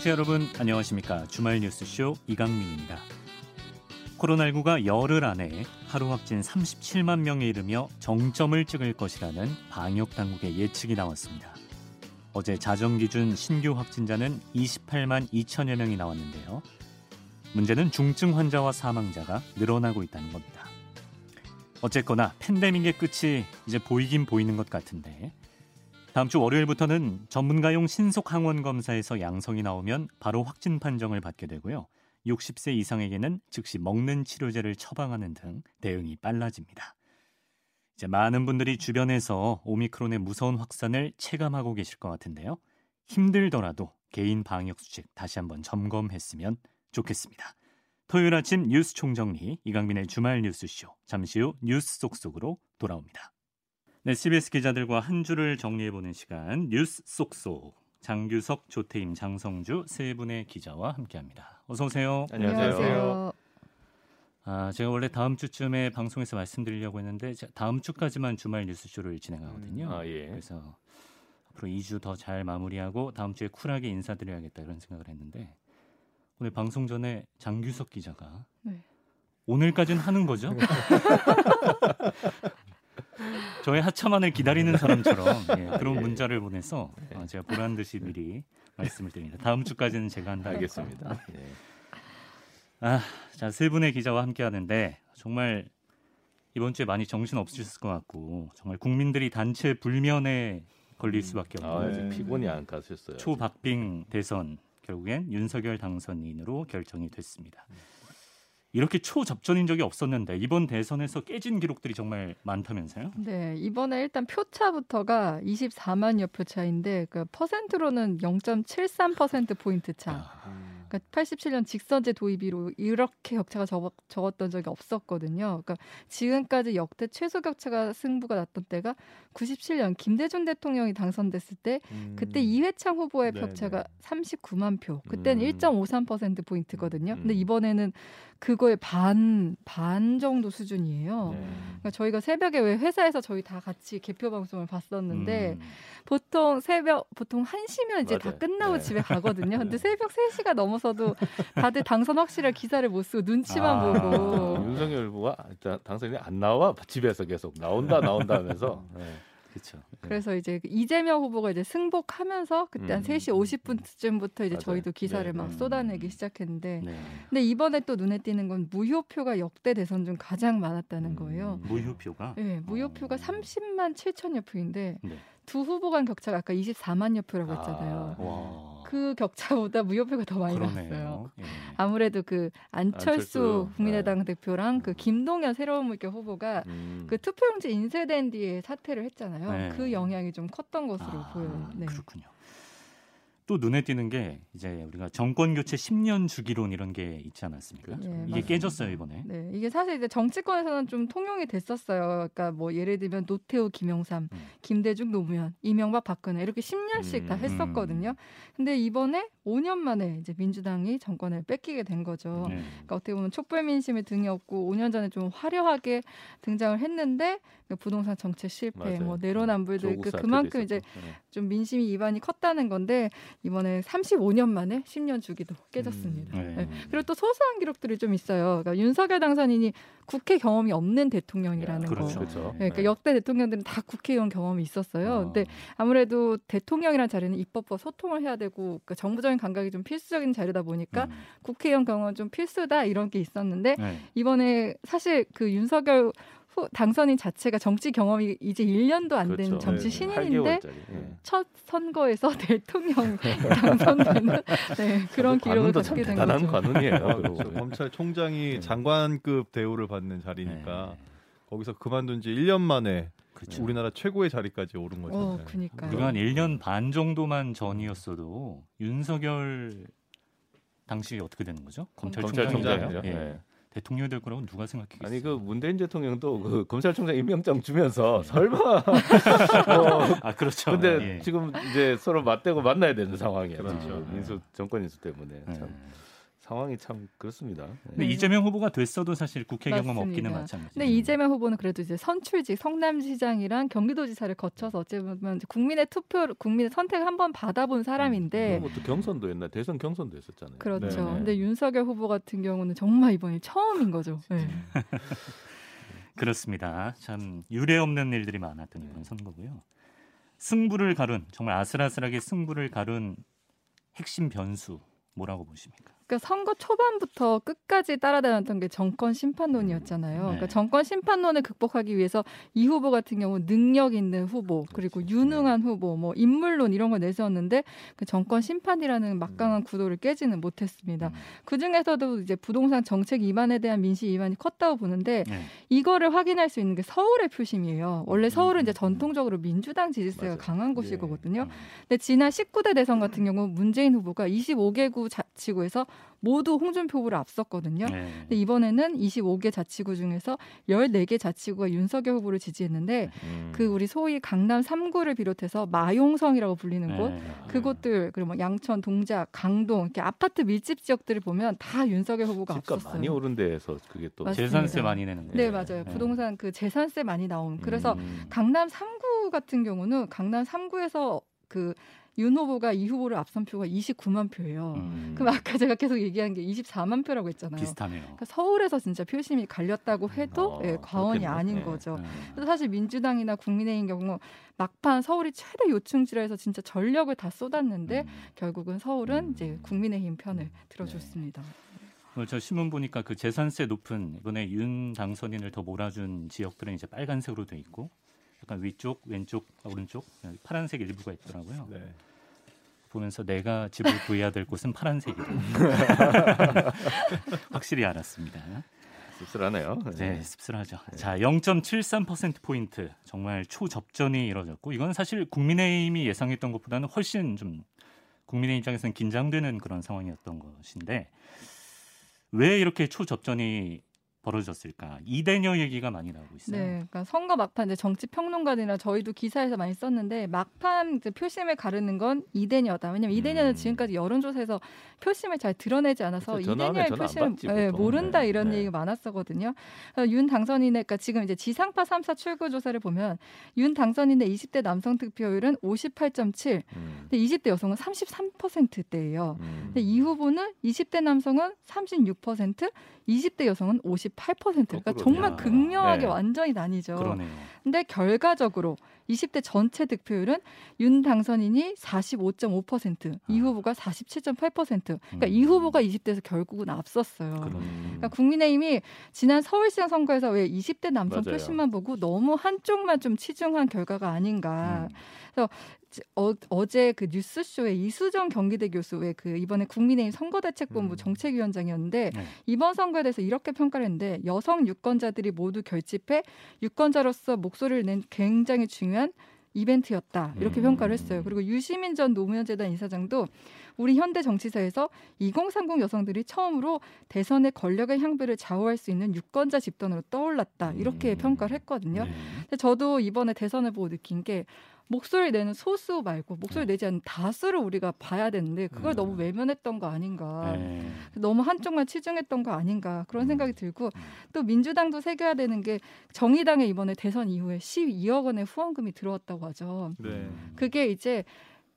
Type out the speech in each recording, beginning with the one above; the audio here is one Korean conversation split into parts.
청취자 여러분 안녕하십니까 주말 뉴스쇼 이강민입니다. 코로나19가 열흘 안에 하루 확진 37만 명에 이르며 정점을 찍을 것이라는 방역 당국의 예측이 나왔습니다. 어제 자정 기준 신규 확진자는 28만 2천여 명이 나왔는데요. 문제는 중증 환자와 사망자가 늘어나고 있다는 겁니다. 어쨌거나 팬데믹의 끝이 이제 보이긴 보이는 것 같은데 다음 주 월요일부터는 전문가용 신속 항원 검사에서 양성이 나오면 바로 확진 판정을 받게 되고요. 60세 이상에게는 즉시 먹는 치료제를 처방하는 등 대응이 빨라집니다. 이제 많은 분들이 주변에서 오미크론의 무서운 확산을 체감하고 계실 것 같은데요. 힘들더라도 개인 방역 수칙 다시 한번 점검했으면 좋겠습니다. 토요일 아침 뉴스 총정리 이강민의 주말 뉴스쇼 잠시 후 뉴스 속속으로 돌아옵니다. 네, CBS 기자들과 한 주를 정리해보는 시간 뉴스 속속 장규석, 조태임, 장성주 세 분의 기자와 함께합니다. 어서 오세요. 안녕하세요. 아, 제가 원래 다음 주쯤에 방송에서 말씀드리려고 했는데 다음 주까지만 주말 뉴스쇼를 진행하거든요. 음, 아, 예. 그래서 앞으로 2주 더 잘 마무리하고 다음 주에 쿨하게 인사드려야겠다 이런 생각을 했는데 오늘 방송 전에 장규석 기자가 네. 오늘까지는 하는 거죠? 저의 하차만을 기다리는 사람처럼 예, 그런 예. 문자를 보내서 어, 제가 보란 듯이 미리 말씀을 드립니다. 다음 주까지는 제가 한다 알겠습니다. 예. 아, 자, 세 분의 기자와 함께 하는데 정말 이번 주에 많이 정신 없으셨을 것 같고 정말 국민들이 단체 불면에 걸릴 수밖에 없는 아, 네. 피곤이 안 가셨어요. 초박빙 대선 결국엔 윤석열 당선인으로 결정이 됐습니다. 음. 이렇게 초접전인 적이 없었는데 이번 대선에서 깨진 기록들이 정말 많다면서요? 네, 이번에 일단 표차부터가 24만여 표 차인데 그 퍼센트로는 0.73% 포인트 차. 아. 그러니까 87년 직선제 도입으로 이렇게 격차가 적, 적었던 적이 없었거든요. 그러니까 지금까지 역대 최소 격차가 승부가 났던 때가 97년 김대중 대통령이 당선됐을 때 음. 그때 이회창 후보의 네, 격차가 네. 39만 표. 그때는 음. 1.53% 포인트거든요. 근데 음. 이번에는 그거의 반, 반 정도 수준이에요. 네. 그러니까 저희가 새벽에 왜 회사에서 저희 다 같이 개표 방송을 봤었는데 음. 보통 새벽, 보통 1시면 이제 맞아요. 다 끝나고 네. 집에 가거든요. 근데 새벽 3시가 넘어 서도 다들 당선 확실할 기사를 못 쓰고 눈치만 아, 보고. 윤석열 후보가 당선이 안 나와 집에서 계속 나온다 나온다 하면서 네. 그렇죠. 그래서 이제 이재명 후보가 이제 승복하면서 그때 한 3시 음. 50분쯤부터 이제 맞아요. 저희도 기사를 네. 막 음. 쏟아내기 시작했는데 네. 근데 이번에 또 눈에 띄는 건 무효표가 역대 대선 중 가장 많았다는 음, 거예요. 무효표가? 네, 무효표가 어. 30만 7천여 표인데 네. 두 후보 간 격차가 아까 24만여 표라고 했잖아요. 아, 그 격차보다 무효표가 더 많이 그러네요. 났어요. 예. 아무래도 그 안철수, 안철수 국민의당 네. 대표랑 그 김동연 새로운 물결 후보가 음. 그 투표용지 인쇄된 뒤에 사퇴를 했잖아요. 네. 그 영향이 좀 컸던 것으로 아, 보여요. 네. 그렇군요. 또 눈에 띄는 게 이제 우리가 정권 교체 10년 주기론 이런 게 있지 않았습니까? 네, 이게 맞습니다. 깨졌어요 이번에. 네, 이게 사실 이제 정치권에서는 좀 통용이 됐었어요. 그러니까 뭐 예를 들면 노태우, 김영삼, 음. 김대중, 노무현, 이명박, 박근혜 이렇게 10년씩 음, 다 했었거든요. 음. 근데 이번에 5년 만에 이제 민주당이 정권을 뺏기게 된 거죠. 네. 그러니까 어떻게 보면 촛불 민심에 등이 없고 5년 전에 좀 화려하게 등장을 했는데 그 부동산 정책 실패, 맞아요. 뭐 내로남불들 그 그만큼 이제 네. 좀 민심이 이반이 컸다는 건데 이번에 35년 만에 10년 주기도 깨졌습니다. 음, 네. 네. 그리고 또 소소한 기록들이 좀 있어요. 그러니까 윤석열 당선인이 국회 경험이 없는 대통령이라는 야, 그렇죠, 거. 그렇죠. 네, 그러니까 네. 역대 대통령들은 다 국회의원 경험이 있었어요. 어. 근데 아무래도 대통령이란 자리는 입법과 소통을 해야 되고 그러니까 정부적인 감각이 좀 필수적인 자리다 보니까 음. 국회의원 경험은 좀 필수다 이런 게 있었는데 네. 이번에 사실 그 윤석열 후, 당선인 자체가 정치 경험이 이제 1년도 안된 그렇죠. 정치 네, 신인인데 네. 첫 선거에서 대통령 당선되는 네, 그런 기록을 갖게 된 거죠. 관운이에요. 그렇죠. 검찰총장이 네. 장관급 대우를 받는 자리니까 네. 거기서 그만둔 지 1년 만에 그렇죠. 우리나라 최고의 자리까지 오른 거죠. 어, 그러니까. 우리가 한 1년 반 정도만 전이었어도 윤석열 당시 어떻게 되는 거죠? 검찰총장이요. 예. 대통령이 될 거라고 누가 생각했겠어요? 아니 그 문재인 대통령도 그 검찰총장 임명장 주면서 네. 설마 뭐, 아 그렇죠. 근데 예. 지금 이제 서로 맞대고 만나야 되는 상황이에요. 그렇죠. 민수 정권 인수 때문에 네. 참 상황이 참 그렇습니다. 네. 근데 네. 이재명 후보가 됐어도 사실 국회 경험 맞습니다. 없기는 마찬가지. 근데 이재명 후보는 그래도 이제 선출직 성남시장이랑 경기도지사를 거쳐서 어찌 보면 국민의 투표, 국민의 선택 을 한번 받아본 사람인데 그럼 또 경선도 옛날 대선 경선도 했었잖아요. 그렇죠. 네네. 근데 윤석열 후보 같은 경우는 정말 이번이 처음인 거죠. 네. 그렇습니다. 참 유례 없는 일들이 많았던 이번 선거고요. 승부를 가룬 정말 아슬아슬하게 승부를 가룬 핵심 변수 뭐라고 보십니까? 그러니까 선거 초반부터 끝까지 따라다녔던 게 정권 심판론이었잖아요. 그러니까 네. 정권 심판론을 극복하기 위해서 이 후보 같은 경우 능력 있는 후보 그리고 유능한 후보 뭐 인물론 이런 걸 내세웠는데 그 정권 심판이라는 막강한 구도를 깨지는 못했습니다. 음. 그 중에서도 이제 부동산 정책 위반에 대한 민심 위반이 컸다고 보는데 네. 이거를 확인할 수 있는 게 서울의 표심이에요. 원래 서울은 이제 음. 전통적으로 민주당 지지세가 맞아요. 강한 예. 곳이거든요. 음. 근데 지난 19대 대선 같은 경우 문재인 후보가 25개구 자치구에서 모두 홍준표 후보를 앞섰거든요. 네. 근데 이번에는 25개 자치구 중에서 14개 자치구가 윤석열 후보를 지지했는데 음. 그 우리 소위 강남 3구를 비롯해서 마용성이라고 불리는 곳 네. 그곳들 그리고 뭐 양천, 동작, 강동 이렇게 아파트 밀집 지역들을 보면 다 윤석열 후보가 앞섰어요. 많이 오른 데에서 그게 또 맞습니다. 재산세 많이 내는 거. 네, 네. 맞아요. 네. 부동산 그 재산세 많이 나온. 그래서 음. 강남 3구 같은 경우는 강남 3구에서 그 윤 후보가 이 후보를 앞선 표가 29만 표예요. 음. 그럼 아까 제가 계속 얘기한 게 24만 표라고 했잖아요. 비슷하네요. 그러니까 서울에서 진짜 표심이 갈렸다고 해도 어, 예, 과언이 그렇겠네요. 아닌 네. 거죠. 음. 그래서 사실 민주당이나 국민의힘 경우 막판 서울이 최대 요충지라 해서 진짜 전력을 다 쏟았는데 음. 결국은 서울은 음. 이제 국민의힘 편을 들어줬습니다. 오늘 저 신문 보니까 그 재산세 높은 이번에 윤 당선인을 더 몰아준 지역들은 이제 빨간색으로 돼 있고 약간 위쪽, 왼쪽, 오른쪽 파란색 일부가 있더라고요. 네. 보면서 내가 집을 구해야 될 곳은 파란색이다. 확실히 알았습니다. 씁쓸하네요. 네, 씁쓸하죠. 자, 0.73% 포인트 정말 초접전이 이뤄졌고 이건 사실 국민의힘이 예상했던 것보다는 훨씬 좀 국민의 입장에서는 긴장되는 그런 상황이었던 것인데 왜 이렇게 초접전이 벌어졌을까? 이대녀 얘기가 많이 나오고 있어요. 네, 그러니까 선거 막판 이제 정치 평론가들이나 저희도 기사에서 많이 썼는데 막판 이제 표심을 가르는 건 이대녀다. 왜냐면 이대녀는 음. 지금까지 여론조사에서 표심을 잘 드러내지 않아서 그렇죠. 이대녀의 표심을 받지, 예, 보통. 모른다 네. 이런 네. 얘기가 많았었거든요. 윤 당선인의 그러니까 지금 이제 지상파 3사 출구 조사를 보면 윤 당선인의 20대 남성 득표율은 58.7, 음. 근데 20대 여성은 33%대예요. 음. 근데 이 후보는 20대 남성은 36%, 20대 여성은 58%. 그러니까 거꾸로네요. 정말 극명하게 네. 완전히 나뉘죠. 그러네요. 근데 결과적으로 20대 전체 득표율은 윤 당선인이 45.5%, 이 아. 후보가 47.8%. 그러니까 음. 이 후보가 20대에서 결국은 앞섰어요. 그러니까 국민의힘이 지난 서울시장 선거에서 왜 20대 남성 맞아요. 표심만 보고 너무 한쪽만 좀 치중한 결과가 아닌가. 음. 어, 어 제 그 뉴스쇼에 이수정 경기대 교수 왜그 이번에 국민의힘 선거대책본부 음. 정책위원장이었는데 네. 이번 선거에 대해서 이렇게 평가를 했는데 여성 유권자들이 모두 결집해 유권자로서 목소리를 낸 굉장히 중요한 이벤트였다 이렇게 음. 평가를 했어요. 그리고 유시민 전 노무현재단 이사장도 우리 현대 정치사에서 2030 여성들이 처음으로 대선의 권력의 향배를 좌우할 수 있는 유권자 집단으로 떠올랐다 이렇게 음. 평가를 했거든요. 네. 근데 저도 이번에 대선을 보고 느낀 게 목소리 내는 소수 말고 목소리 네. 내지 않는 다수를 우리가 봐야 되는데 그걸 음. 너무 외면했던 거 아닌가. 네. 너무 한쪽만 치중했던 거 아닌가 그런 음. 생각이 들고 또 민주당도 새겨야 되는 게 정의당에 이번에 대선 이후에 12억 원의 후원금이 들어왔다고 하죠. 네. 그게 이제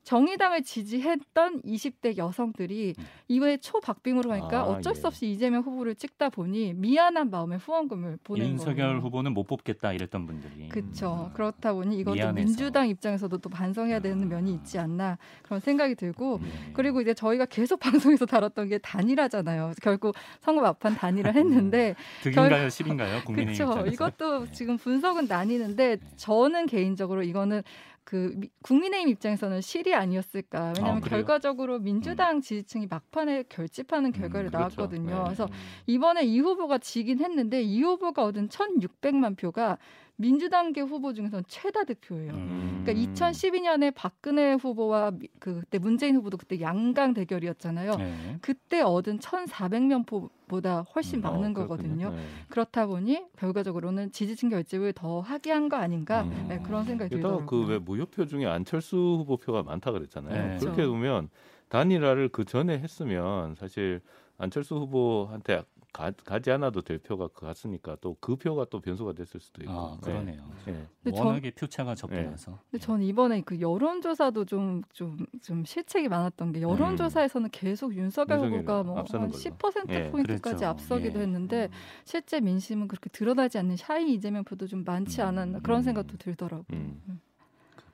정의당을 지지했던 20대 여성들이 음. 이번에 초박빙으로 가니까 아, 어쩔 예. 수 없이 이재명 후보를 찍다 보니 미안한 마음에 후원금을 보낸 윤석열 거예요. 후보는 못 뽑겠다 이랬던 분들이 그렇죠. 음. 그렇다 보니 이것도 미안해서. 민주당 입장에서도 또 반성해야 되는 아. 면이 있지 않나 그런 생각이 들고 네. 그리고 이제 저희가 계속 방송에서 다뤘던 게 단일화잖아요. 결국 선거 막판 단일화 했는데 득인가요, 실인가요? 국민의힘 그렇죠. 이것도 네. 지금 분석은 나뉘는데 저는 개인적으로 이거는 그 미- 국민의힘 입장에서는 실이 아니었을까. 왜냐하면 아? 결과적으로 민주당 지지층이 막판에 결집하는 결과를 음, 그렇죠. 나왔거든요. 네. 그래서 이번에 이 후보가 지긴 했는데 이 후보가 얻은 1,600만 표가 민주당계 후보 중에서는 최다 득표예요. 음. 그러니까 2012년에 박근혜 후보와 미- 그 그때 문재인 후보도 그때 양강 대결이었잖아요. 네. 그때 얻은 1,400명 표보다 훨씬 음, 많은 어, 거거든요. 네. 그렇다 보니 결과적으로는 지지층 결집을 더 하게 한 거 아닌가 음. 네, 그런 생각이 들더라고요. 그왜 무효표 중에 안철수 후보 표가 많다 그랬잖아요. 네. 그렇게 그렇죠. 보면 단일화를 그 전에 했으면 사실 안철수 후보한테 가, 가지 않아도 될 표가 갔으니까 또 그 표가 또 변수가 됐을 수도 있고. 아, 그러네요. 네. 근데 워낙에 표차가 적게나서. 근데 저는 이번에 그 여론조사도 좀 좀 좀 실책이 많았던 게 여론조사에서는 계속 윤석열 후보가 뭐 앞서는 한 걸로. 10% 예, 포인트까지 그랬죠. 앞서기도 예. 했는데 실제 민심은 그렇게 드러나지 않는 샤이 이재명 표도 좀 많지 음, 않았나 그런 음. 생각도 들더라고요. 음.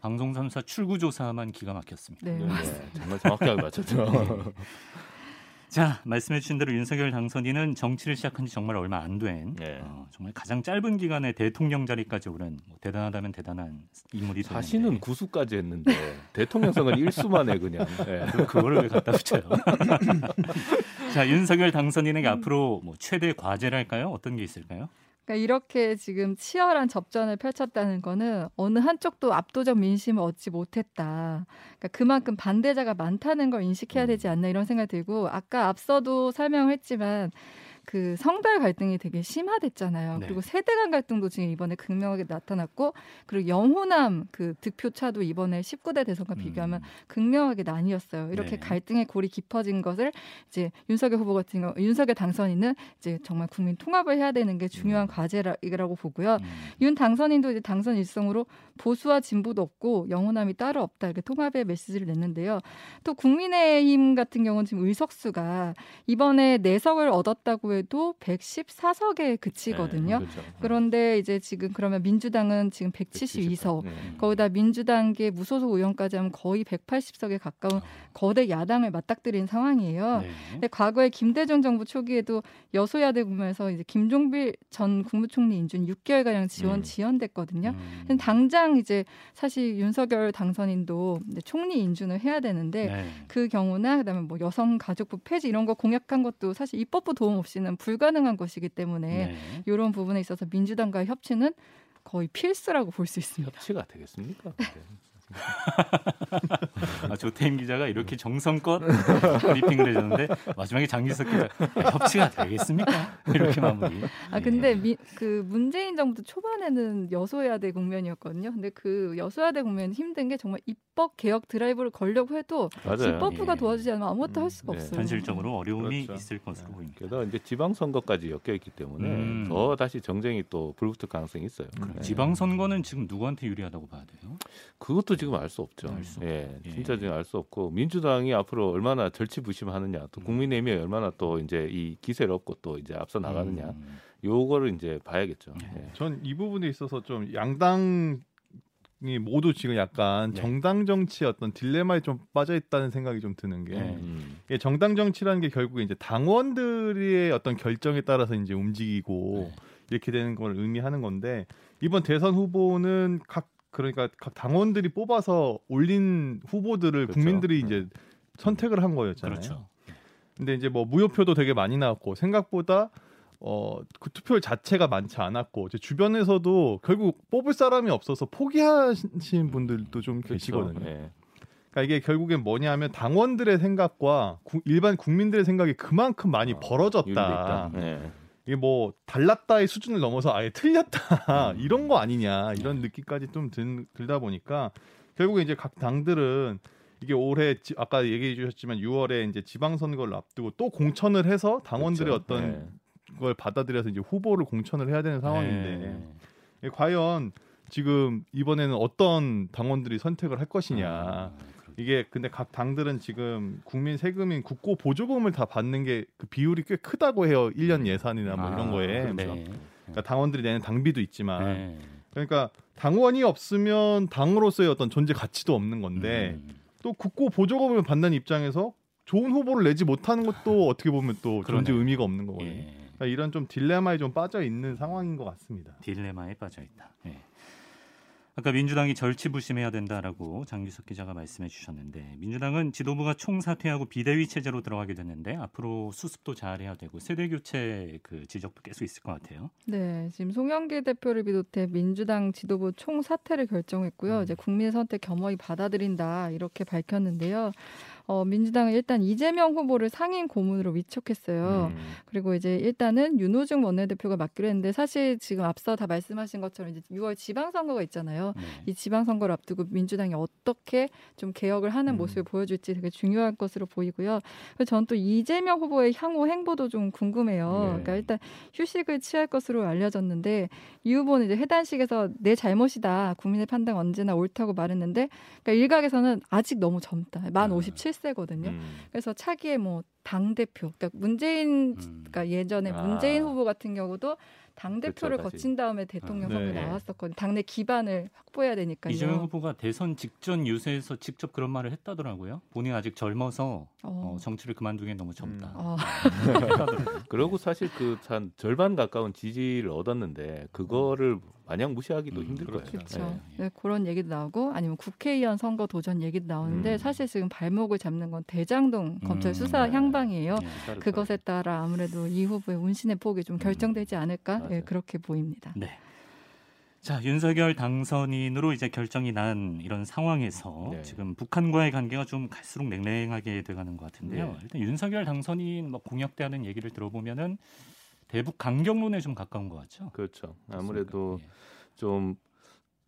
방송 3사 출구 조사만 기가 막혔습니다. 네, 네, 맞습니다. 네. 정말 정확하게 맞췄죠. 자, 말씀해 주신 대로 윤석열 당선인은 정치를 시작한 지 정말 얼마 안된 네. 어, 정말 가장 짧은 기간에 대통령 자리까지 오른 뭐 대단하다면 대단한 인물이 됐는데 사실은 구수까지 했는데 대통령 선거는 일수만에 그냥. 네. 그거를 왜 갖다 붙여요? 자, 윤석열 당선인에게 앞으로 뭐 최대 과제랄까요? 어떤 게 있을까요? 그러니까 이렇게 지금 치열한 접전을 펼쳤다는 거는 어느 한쪽도 압도적 민심을 얻지 못했다. 그러니까 그만큼 반대자가 많다는 걸 인식해야 되지 않나 이런 생각이 들고 아까 앞서도 설명을 했지만 그 성별 갈등이 되게 심화됐잖아요. 네. 그리고 세대 간 갈등도 지금 이번에 극명하게 나타났고 그리고 영호남 그 득표차도 이번에 19대 대선과 비교하면 극명하게 나뉘었어요. 이렇게 네. 갈등의 골이 깊어진 것을 이제 윤석열 후보 같은 경우 윤석열 당선인은 이제 정말 국민 통합을 해야 되는 게 중요한 과제라고 보고요. 음, 윤 당선인도 이제 당선 일성으로 보수와 진보도 없고 영호남이 따로 없다 이렇게 통합의 메시지를 냈는데요. 또 국민의힘 같은 경우는 지금 의석수가 이번에 내석을 얻었다고 해도 114석에 그치거든요. 네, 그렇죠. 그런데 이제 지금 그러면 민주당은 지금 172석 네. 거기다 민주당계 무소속 의원까지 하면 거의 180석에 가까운 거대 야당을 맞닥뜨린 상황이에요. 네. 근데 과거에 김대중 정부 초기에도 여소야대 국면에서 이제 김종필 전 국무총리 인준 6개월 가량 지원 음. 지연됐거든요. 음, 당장 이제 사실 윤석열 당선인도 총리 인준을 해야 되는데 네. 그 경우나 그다음에 뭐 여성가족부 폐지 이런 거 공약한 것도 사실 입법부 도움 없이는 불가능한 것이기 때문에 네. 이런 부분에 있어서 민주당과의 협치는 거의 필수라고 볼 수 있습니다. 협치가 되겠습니까? 네. 아, 조태임 기자가 이렇게 정성껏 브리핑을 해줬는데 마지막에 장기석 기자 협치가 되겠습니까? 이렇게 마무리. 아 근데 미, 그 문재인 정부 초반에는 여소야대 국면이었거든요. 근데 그 여소야대 국면 힘든 게 정말 입법 개혁 드라이브를 걸려고 해도 맞아요. 입법부가 예. 도와주지 않으면 아무것도 할 수가 네. 없어요. 현실적으로 어려움이 그렇죠. 있을 것으로 보입니다. 게다가 이제 지방선거까지 엮여 있기 때문에 음. 더 다시 정쟁이 또 불붙을 가능성이 있어요. 네. 지방선거는 지금 누구한테 유리하다고 봐야 돼요? 그것도 지금 알 수 없죠. 알 수 예, 예. 진짜 지금 알 수 없고 민주당이 앞으로 얼마나 절치부심하느냐, 또 음. 국민의힘이 얼마나 또 이제 이 기세를 얻고 또 이제 앞서 나가느냐, 음. 요거를 이제 봐야겠죠. 네. 예. 전이 부분에 있어서 좀 양당 이 모두 지금 약간 네. 정당 정치의 어떤 딜레마에 좀 빠져 있다는 생각이 좀 드는 게 네. 음. 정당 정치라는 게 결국에 이제 당원들의 어떤 결정에 따라서 이제 움직이고 네. 이렇게 되는 걸 의미하는 건데 이번 대선 후보는 각 그러니까 각 당원들이 뽑아서 올린 후보들을 그렇죠. 국민들이 네. 이제 선택을 한 거였잖아요. 그렇죠. 근데 이제 뭐 무효표도 되게 많이 나왔고 생각보다 어 그 투표 자체가 많지 않았고 제 주변에서도 결국 뽑을 사람이 없어서 포기하신 분들도 좀 그렇죠. 계시거든요. 예. 그러니까 이게 결국엔 뭐냐면 당원들의 생각과 구- 일반 국민들의 생각이 그만큼 많이 어, 벌어졌다. 예. 이게 뭐 달랐다의 수준을 넘어서 아예 틀렸다 음. 이런 거 아니냐 이런 느낌까지 좀 들, 들다 보니까 결국에 이제 각 당들은 이게 올해 지- 아까 얘기해 주셨지만 6월에 이제 지방 선거를 앞두고 또 공천을 해서 당원들의 그렇죠. 어떤 예. 걸 받아들여서 이제 후보를 공천을 해야 되는 상황인데 네. 이게 과연 지금 이번에는 어떤 당원들이 선택을 할 것이냐 아, 그렇- 이게 근데 각 당들은 지금 국민 세금인 국고 보조금을 다 받는 게 그 비율이 꽤 크다고 해요. 1년 예산이나 뭐 이런 아, 거에. 네. 그러니까 당원들이 내는 당비도 있지만 네. 그러니까 당원이 없으면 당으로서의 어떤 존재 가치도 없는 건데 음. 또 국고 보조금을 받는 입장에서 좋은 후보를 내지 못하는 것도 어떻게 보면 또 존재 그러네요. 의미가 없는 거거든요. 예. 그러니까 이런 좀 딜레마에 좀 빠져 있는 상황인 것 같습니다. 딜레마에 빠져 있다. 예. 아까 민주당이 절치부심해야 된다라고 장규석 기자가 말씀해 주셨는데 민주당은 지도부가 총사퇴하고 비대위 체제로 들어가게 됐는데 앞으로 수습도 잘해야 되고 세대 교체 그 지적도 계속 있을 것 같아요. 네, 지금 송영길 대표를 비롯해 민주당 지도부 총 사퇴를 결정했고요. 음. 이제 국민 선택 겸허히 받아들인다 이렇게 밝혔는데요. 어, 민주당은 일단 이재명 후보를 상임 고문으로 위촉했어요. 음. 그리고 이제 일단은 윤호중 원내대표가 맡기로 했는데 사실 지금 앞서 다 말씀하신 것처럼 이제 6월 지방선거가 있잖아요. 네. 이 지방선거를 앞두고 민주당이 어떻게 좀 개혁을 하는 음. 모습을 보여줄지 되게 중요할 것으로 보이고요. 저는 또 이재명 후보의 향후 행보도 좀 궁금해요. 네. 그러니까 일단 휴식을 취할 것으로 알려졌는데 이 후보는 이제 해단식에서 내 잘못이다. 국민의 판단 언제나 옳다고 말했는데 그러니까 일각에서는 아직 너무 젊다. 만 아. 57세 거든요. 음. 그래서 차기에 뭐 당 대표, 그러니까 문재인, 음. 그러니까 예전에 아. 문재인 후보 같은 경우도 당 대표를 다시. 거친 다음에 대통령 아, 선거 네. 나왔었거든요. 당내 기반을 확보해야 되니까요. 이재명 후보가 대선 직전 유세에서 직접 그런 말을 했다더라고요. 본인 아직 젊어서 어, 어. 정치를 그만두기엔 너무 젊다. 어. 했다더라고요. 그리고 사실 그 한 절반 가까운 지지를 얻었는데 그거를 마냥 무시하기도 음, 힘들 거예요. 그렇죠. 그렇죠. 네. 네, 그런 얘기도 나오고 아니면 국회의원 선거 도전 얘기도 나오는데 음. 사실 지금 발목을 잡는 건 대장동 검찰 음, 수사 네. 향방이에요. 네. 기사를 그것에 따라 아무래도 이 후보의 운신의 폭이 좀 결정되지 않을까. 예, 그렇게 보입니다. 네. 자 윤석열 당선인으로 이제 결정이 난 이런 상황에서 네. 지금 북한과의 관계가 좀 갈수록 냉랭하게 돼가는 것 같은데요. 네. 일단 윤석열 당선인 뭐 공약 대하는 얘기를 들어보면은 대북 강경론에 좀 가까운 것 같죠. 그렇죠. 아무래도 그렇습니까? 좀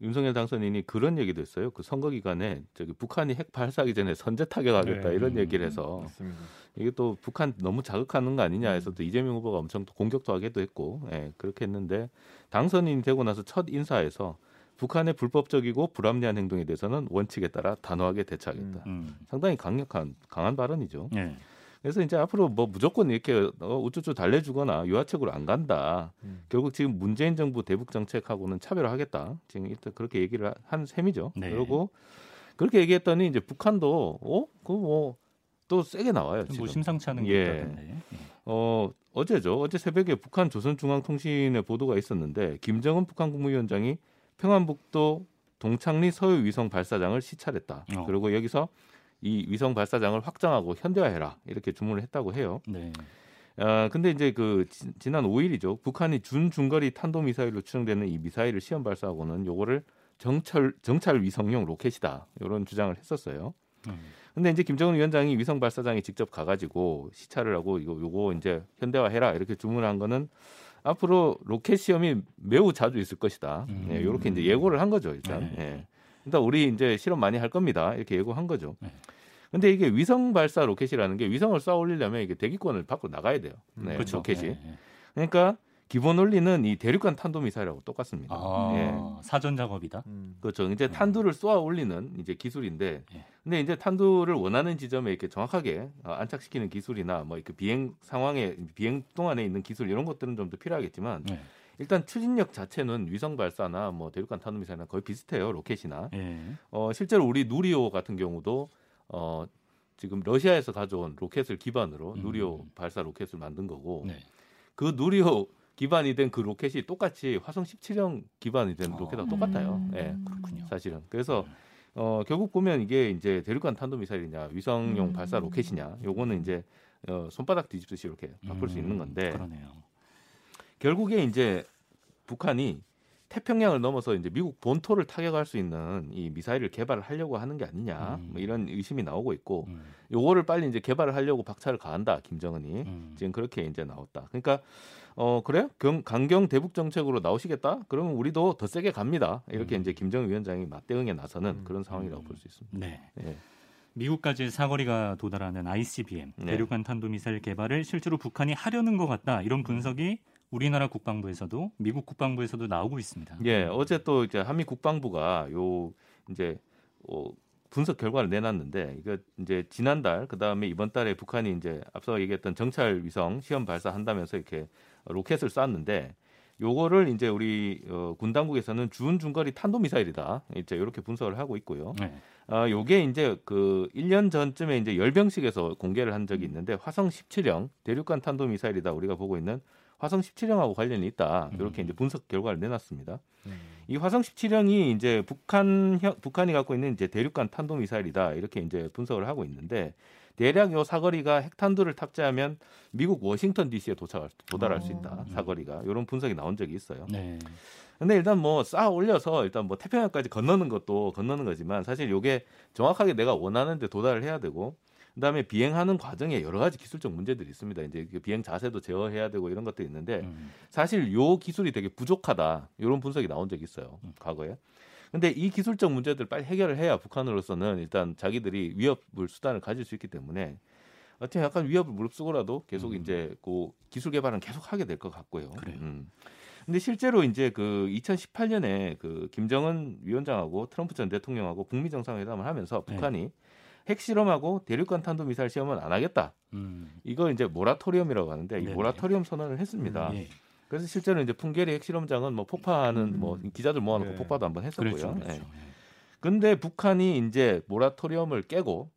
윤석열 당선인이 그런 얘기도 했어요. 그 선거 기간에 저기 북한이 핵 발사하기 전에 선제 타격하겠다 네. 이런 음. 얘기를 해서 맞습니다. 이게 또 북한 너무 자극하는 거 아니냐 해서 음. 또 이재명 후보가 엄청 또 공격도 하기도 했고 예, 그렇게 했는데 당선인이 되고 나서 첫 인사에서 북한의 불법적이고 불합리한 행동에 대해서는 원칙에 따라 단호하게 대처하겠다. 음. 상당히 강력한 강한 발언이죠. 네. 그래서 이제 앞으로 뭐 무조건 이렇게 어, 우쭈쭈 달래주거나 유화책으로 안 간다. 음. 결국 지금 문재인 정부 대북 정책하고는 차별화하겠다. 지금 일단 그렇게 얘기를 한 셈이죠. 네. 그리고 그렇게 얘기했더니 이제 북한도 어, 그뭐 또 세게 나와요. 지금. 뭐 심상치 않은 게 예. 있다던데. 어 어제죠. 어제 새벽에 북한 조선중앙통신의 보도가 있었는데 김정은 북한 국무위원장이 평안북도 동창리 서해 위성 발사장을 시찰했다. 어. 그리고 여기서 이 위성 발사장을 확장하고 현대화해라 이렇게 주문을 했다고 해요. 네. 아 근데 이제 그 지, 지난 5일이죠. 북한이 준중거리 탄도 미사일로 추정되는 이 미사일을 시험 발사하고는 요거를 정찰 정찰 위성용 로켓이다 이런 주장을 했었어요. 음. 근데 이제 김정은 위원장이 위성 발사장에 직접 가가지고 시찰을 하고 이거 요거 이제 현대화해라 이렇게 주문한 거는 앞으로 로켓 시험이 매우 자주 있을 것이다. 음. 예, 이렇게 이제 예고를 한 거죠 일단. 네. 예. 일단 우리 이제 실험 많이 할 겁니다. 이렇게 예고한 거죠. 네. 근데 이게 위성 발사 로켓이라는 게 위성을 쏴 올리려면 이게 대기권을 밖으로 나가야 돼요. 네, 그렇죠. 로켓이. 네, 네. 그러니까 기본 원리는 이 대륙간 탄도 미사일하고 똑같습니다. 아, 예. 사전 작업이다. 음. 그렇죠. 이제 네. 탄두를 쏘아 올리는 이제 기술인데, 예. 근데 이제 탄두를 원하는 지점에 이렇게 정확하게 어, 안착시키는 기술이나 뭐 이렇게 비행 상황에 비행 동안에 있는 기술 이런 것들은 좀 더 필요하겠지만, 네. 일단 추진력 자체는 위성 발사나 뭐 대륙간 탄도 미사일이나 거의 비슷해요. 로켓이나. 예. 어, 실제로 우리 누리호 같은 경우도 어, 지금 러시아에서 가져온 로켓을 기반으로 음. 누리호 발사 로켓을 만든 거고, 네. 그 누리호 기반이 된 그 로켓이 똑같이 화성 17형 기반이 된 어. 로켓하고 똑같아요. 음. 예. 그렇군요. 사실은. 그래서 어, 결국 보면 이게 이제 대륙간 탄도 미사일이냐 위성용 음. 발사 로켓이냐 요거는 이제 어, 손바닥 뒤집듯이 이렇게 바꿀 수 있는 음, 건데 그러네요. 결국에 이제 북한이 태평양을 넘어서 이제 미국 본토를 타격할 수 있는 이 미사일을 개발을 하려고 하는 게 아니냐 음. 뭐 이런 의심이 나오고 있고 음, 요거를 빨리 이제 개발을 하려고 박차를 가한다 김정은이 음. 지금 그렇게 이제 나왔다. 그러니까 어 그래요? 경, 강경 대북 정책으로 나오시겠다? 그러면 우리도 더 세게 갑니다. 이렇게 음. 이제 김정은 위원장이 맞대응에 나서는 음. 그런 상황이라고 음. 볼수 있습니다. 네. 예. 미국까지 사거리가 도달하는 ICBM 네. 대륙간 탄도미사일 개발을 실제로 북한이 하려는 것 같다 이런 분석이 우리나라 국방부에서도 미국 국방부에서도 나오고 있습니다. 예, 어제 또 이제 한미 국방부가 요 이제 어, 분석 결과를 내놨는데 이거 이제 지난달 그다음에 이번 달에 북한이 이제 앞서 얘기했던 정찰 위성 시험 발사한다면서 이렇게 로켓을 쐈는데 요거를 이제 우리 어, 군 당국에서는 준 중거리 탄도 미사일이다. 이제 이렇게 분석을 하고 있고요. 네. 아, 요게 이제 그 1년 전쯤에 이제 열병식에서 공개를 한 적이 있는데 화성 17형 대륙간 탄도 미사일이다. 우리가 보고 있는 화성 17형하고 관련이 있다. 이렇게 음. 이제 분석 결과를 내놨습니다. 음. 이 화성 17형이 이제 북한 북한이 갖고 있는 이제 대륙간 탄도 미사일이다. 이렇게 이제 분석을 하고 있는데 대략 요 사거리가 핵탄두를 탑재하면 미국 워싱턴 DC에 도착할 도달할 수 있다. 어. 사거리가 이런 분석이 나온 적이 있어요. 네. 근데 일단 뭐 쌓아 올려서 일단 뭐 태평양까지 건너는 것도 건너는 거지만 사실 요게 정확하게 내가 원하는데 도달을 해야 되고 그다음에 비행하는 과정에 여러 가지 기술적 문제들이 있습니다. 이제 그 비행 자세도 제어해야 되고 이런 것도 있는데 음. 사실 요 기술이 되게 부족하다 이런 분석이 나온 적이 있어요 음. 과거에. 근데 이 기술적 문제들 빨리 해결을 해야 북한으로서는 일단 자기들이 위협을 수단을 가질 수 있기 때문에 어떻게 약간 위협을 무릅쓰고라도 계속 음. 이제 그 기술 개발은 계속 하게 될 것 같고요. 그래요. 음. 근데 실제로 이제 그 2018년에 그 김정은 위원장하고 트럼프 전 대통령하고 북미 정상회담을 하면서 네. 북한이 핵실험하고 대륙간 탄도 미사일 시험은 안 하겠다. 음. 이걸 이제 모라토리엄이라고 하는데 이 네네. 모라토리엄 선언을 했습니다. 예. 그래서 실제로 이제 풍계리 핵실험장은 뭐 폭파하는 음. 뭐 기자들 모아놓고 네. 폭파도 한번 했었고요. 그렇죠. 그렇죠. 예. 예. 근데 북한이 이제 모라토리엄을 깨고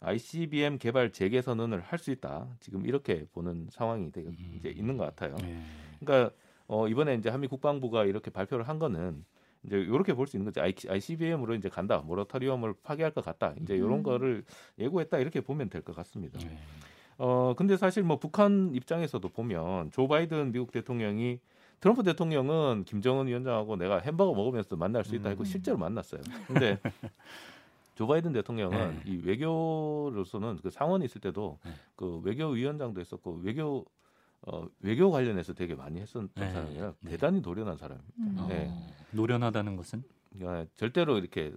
ICBM 개발 재개 선언을 할 수 있다. 지금 이렇게 보는 상황이 되게 음. 이제 있는 것 같아요. 예. 그러니까 어, 이번에 이제 한미 국방부가 이렇게 발표를 한 거는 이제 이렇게 볼 수 있는 거죠. ICBM으로 이제 간다. 모라토리엄을 파기할 것 같다. 이제 이런 음. 거를 예고했다. 이렇게 보면 될 것 같습니다. 예. 어 근데 사실 뭐 북한 입장에서도 보면 조 바이든 미국 대통령이 트럼프 대통령은 김정은 위원장하고 내가 햄버거 먹으면서 만날 수 있다 했고 음. 실제로 만났어요. 근데 조 바이든 대통령은 네. 이 외교로서는 그 상원이 있을 때도 네. 그 외교위원장도 했었고 외교 어, 외교 관련해서 되게 많이 했었던 네. 사람이라 네. 대단히 노련한 사람입니다. 음. 어, 네. 노련하다는 것은 그러니까 절대로 이렇게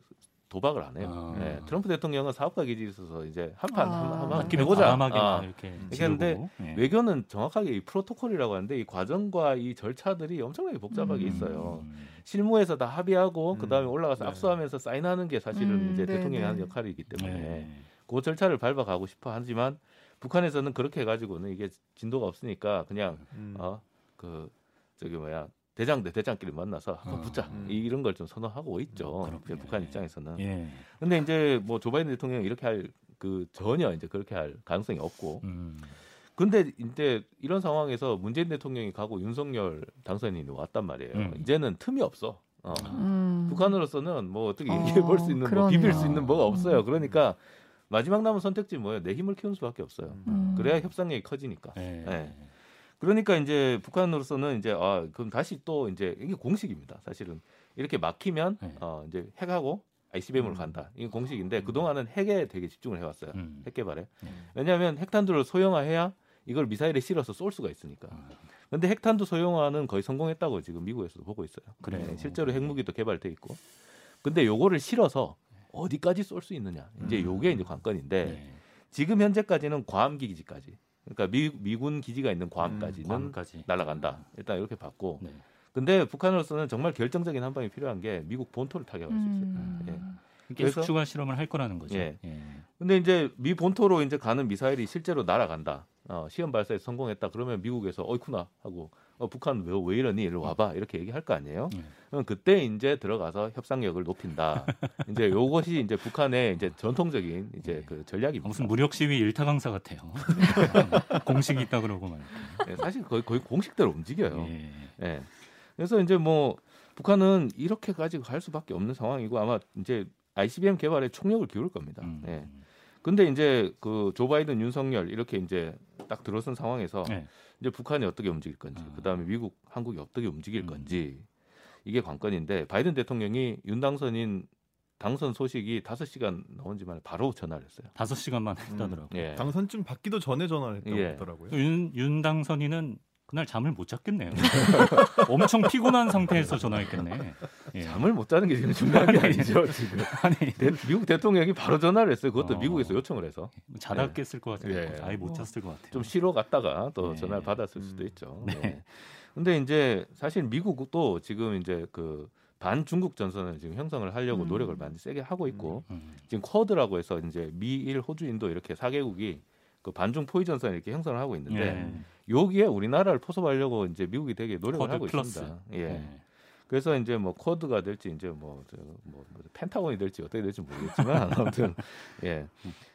도박을 안 해요. 아. 네. 트럼프 대통령은 사업가 기질이 있어서 이제 한판 아. 한판 해보자. 아. 이렇게 근데 지르고. 예. 외교는 정확하게 이 프로토콜이라고 하는데 이 과정과 이 절차들이 엄청나게 복잡하게 음. 있어요. 음. 실무에서 다 합의하고 음. 그 다음에 올라가서 네. 압수하면서 사인하는 게 사실은 음, 이제 네, 대통령이 네. 하는 역할이기 때문에 네. 그 절차를 밟아가고 싶어 하지만 북한에서는 그렇게 해가지고는 이게 진도가 없으니까 그냥 음. 어그 저기 뭐야 대장 대 대장끼리 만나서 한번 어. 붙자 음. 이런 걸 좀 선호하고 있죠. 이제 북한 예. 입장에서는. 예. 근데 이제 뭐 조 바이든 대통령이 이렇게 할 그 전혀 이제 그렇게 할 가능성이 없고 음. 근데 이제 이런 상황에서 문재인 대통령이 가고 윤석열 당선인이 왔단 말이에요. 음. 이제는 틈이 없어. 어. 음. 북한으로서는 뭐 어떻게 어, 얘기해 볼 수 있는 뭐 그러네요. 비빌 수 있는 뭐가 없어요. 음. 그러니까 마지막 남은 선택지 뭐예요? 내 힘을 키우는 수밖에 없어요. 음. 그래야 협상력이 커지니까. 예. 네. 그러니까 이제 북한으로서는 이제 아 그럼 다시 또 이제 이게 공식입니다. 사실은 이렇게 막히면 네. 어 이제 핵하고 ICBM으로 음. 간다. 이게 공식인데 그 동안은 핵에 되게 집중을 해왔어요. 음. 핵 개발에. 네. 왜냐하면 핵탄두를 소형화해야 이걸 미사일에 실어서 쏠 수가 있으니까. 아, 근데 핵탄두 소형화는 거의 성공했다고 지금 미국에서도 보고 있어요. 그래요? 네, 실제로 핵무기도 개발돼 있고. 근데 요거를 실어서 어디까지 쏠 수 있느냐. 이제 음. 요게 이제 관건인데 네. 지금 현재까지는 괌 기지까지. 그러니까 미, 미군 기지가 있는 괌까지는 괌까지. 날아간다. 일단 이렇게 봤고. 네. 근데 북한으로서는 정말 결정적인 한 방이 필요한 게 미국 본토를 타격할 수 있어요. 음. 예. 계속 추가 실험을 할 거라는 거죠. 예. 예. 근데 이제 미 본토로 이제 가는 미사일이 실제로 날아간다. 어, 시험 발사에 성공했다. 그러면 미국에서 어이쿠나 하고 어, 북한 왜, 왜 이러니? 이리 와봐. 이렇게 얘기할 거 아니에요. 음. 그럼 그때 이제 들어가서 협상력을 높인다. 이제 요것이 이제 북한의 이제 전통적인 이제 그 전략입니다. 무슨 무력 시위 일타 강사 같아요. 공식이 있다 그러고 말. 예, 사실 거의 거의 공식대로 움직여요. 예. 예. 그래서 이제 뭐 북한은 이렇게 가지고 갈 수밖에 없는 상황이고 아마 이제 ICBM 개발에 총력을 기울일 겁니다. 음. 예. 근데 이제 그 조 바이든, 윤석열 이렇게 이제 딱 들어선 상황에서 네. 이제 북한이 어떻게 움직일 건지, 아. 그다음에 미국, 한국이 어떻게 움직일 음. 건지 이게 관건인데 바이든 대통령이 윤 당선인 당선 소식이 다섯 시간 나온 지 만에 바로 전화를 했어요. 다섯 시간만 했다더라고요. 예. 당선쯤 받기도 전에 전화를 했다고 예. 하더라고요. 윤, 윤 당선인은 그날 잠을 못 잤겠네요. 엄청 피곤한 상태에서 전화했겠네. 예. 잠을 못 자는 게 지금 중요한 게 아니죠. 지금 아니 대- 미국 대통령이 바로 전화를 했어요. 그것도 어. 미국에서 요청을 해서 자다 예. 깼을 것 같아요. 예. 아예 못 잤을 것 같아요. 좀 쉬러 갔다가 또 네. 전화를 받았을 수도 음. 있죠. 네. 네. 근데 이제 사실 미국도 지금 이제 그 반중국 전선을 지금 형성을 하려고 음. 노력을 많이 세게 하고 있고 음. 지금 쿼드라고 해서 이제 미일 호주 인도 이렇게 4개국이 그 반중 포위 전선을 이렇게 형성을 하고 있는데 예. 여기에 우리나라를 포섭하려고 이제 미국이 되게 노력을 하고 플러스. 있습니다. 예. 예. 그래서 이제 뭐 쿼드가 될지 이제 뭐, 저, 뭐, 뭐 펜타곤이 될지 어떻게 될지 모르겠지만 아무튼 예.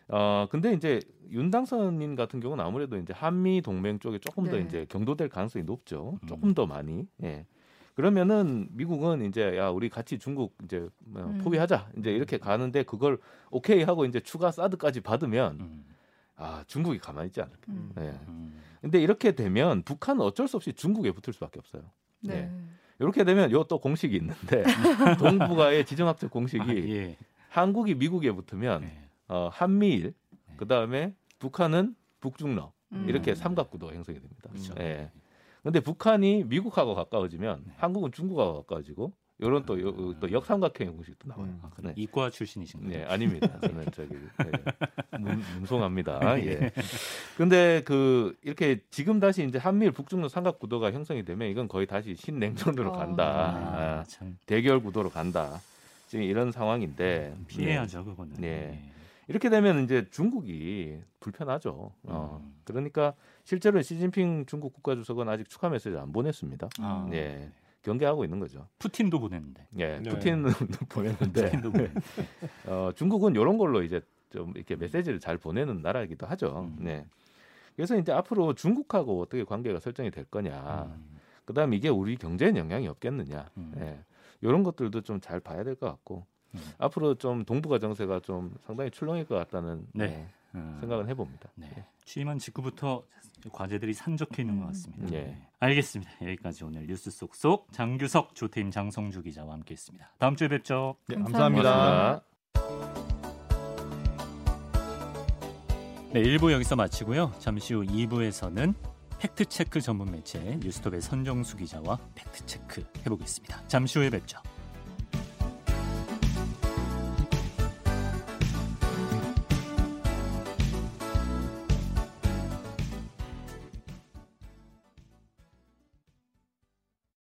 어 근데 이제 윤당선인 같은 경우는 아무래도 이제 한미 동맹 쪽에 조금 더 네. 이제 경도될 가능성이 높죠. 음. 조금 더 많이. 예. 그러면은 미국은 이제 야 우리 같이 중국 이제 뭐 음. 포위하자 이제 이렇게 가는데 그걸 오케이 하고 이제 추가 사드까지 받으면 음. 아 중국이 가만히 있지 않을까. 음. 예. 음. 근데 이렇게 되면 북한은 어쩔 수 없이 중국에 붙을 수밖에 없어요. 네. 이렇게 되면 요 또 공식이 있는데 동북아의 지정학적 공식이 아, 예. 한국이 미국에 붙으면 예. 어, 한미일 그 다음에 북한은 북중러 음. 이렇게 삼각구도가 형성이 됩니다. 그렇죠. 예. 근데 북한이 미국하고 가까워지면 네. 한국은 중국하고 가까워지고 이런 또, 요- 또 역삼각형 형식도 나와요. 음. 아, 네. 이과 출신이신가요? 네, 아닙니다. 저는 저기 예, 문, 뭉송합니다. 예. 근데 그 이렇게 지금 다시 이제 한미일 북중로 삼각 구도가 형성이 되면 이건 거의 다시 신냉전으로 어. 간다. 아, 아, 참 대결 구도로 간다. 지금 이런 상황인데 피해야죠 그거는. 네. 이렇게 되면 이제 중국이 불편하죠. 어. 음. 그러니까 실제로 시진핑 중국 국가주석은 아직 축하 메시지 안 보냈습니다. 아, 예. 경계하고 있는 거죠. 푸틴도 보냈는데. 예, 네. 푸틴은 보냈는데 푸틴도 보냈는데. 어, 중국은 이런 걸로 이제 좀 이렇게 메시지를 잘 보내는 나라이기도 하죠. 음. 네. 그래서 이제 앞으로 중국하고 어떻게 관계가 설정이 될 거냐. 음. 그다음에 이게 우리 경제에 영향이 없겠느냐. 음. 예. 이런 것들도 좀 잘 봐야 될 것 같고 음. 앞으로 좀 동북아 정세가 좀 상당히 출렁일 것 같다는 네. 예, 음. 생각은 해봅니다. 네. 취임한 직후부터 과제들이 산적해 있는 것 같습니다. 예. 네. 알겠습니다. 여기까지 오늘 뉴스 속속 장규석 조태임 장성주 기자와 함께했습니다. 다음 주에 뵙죠. 네, 감사합니다. 감사합니다. 네, 1부 여기서 마치고요. 잠시 후 2부에서는 팩트 체크 전문 매체 뉴스톱의 선정수 기자와 팩트 체크 해보겠습니다. 잠시 후에 뵙죠.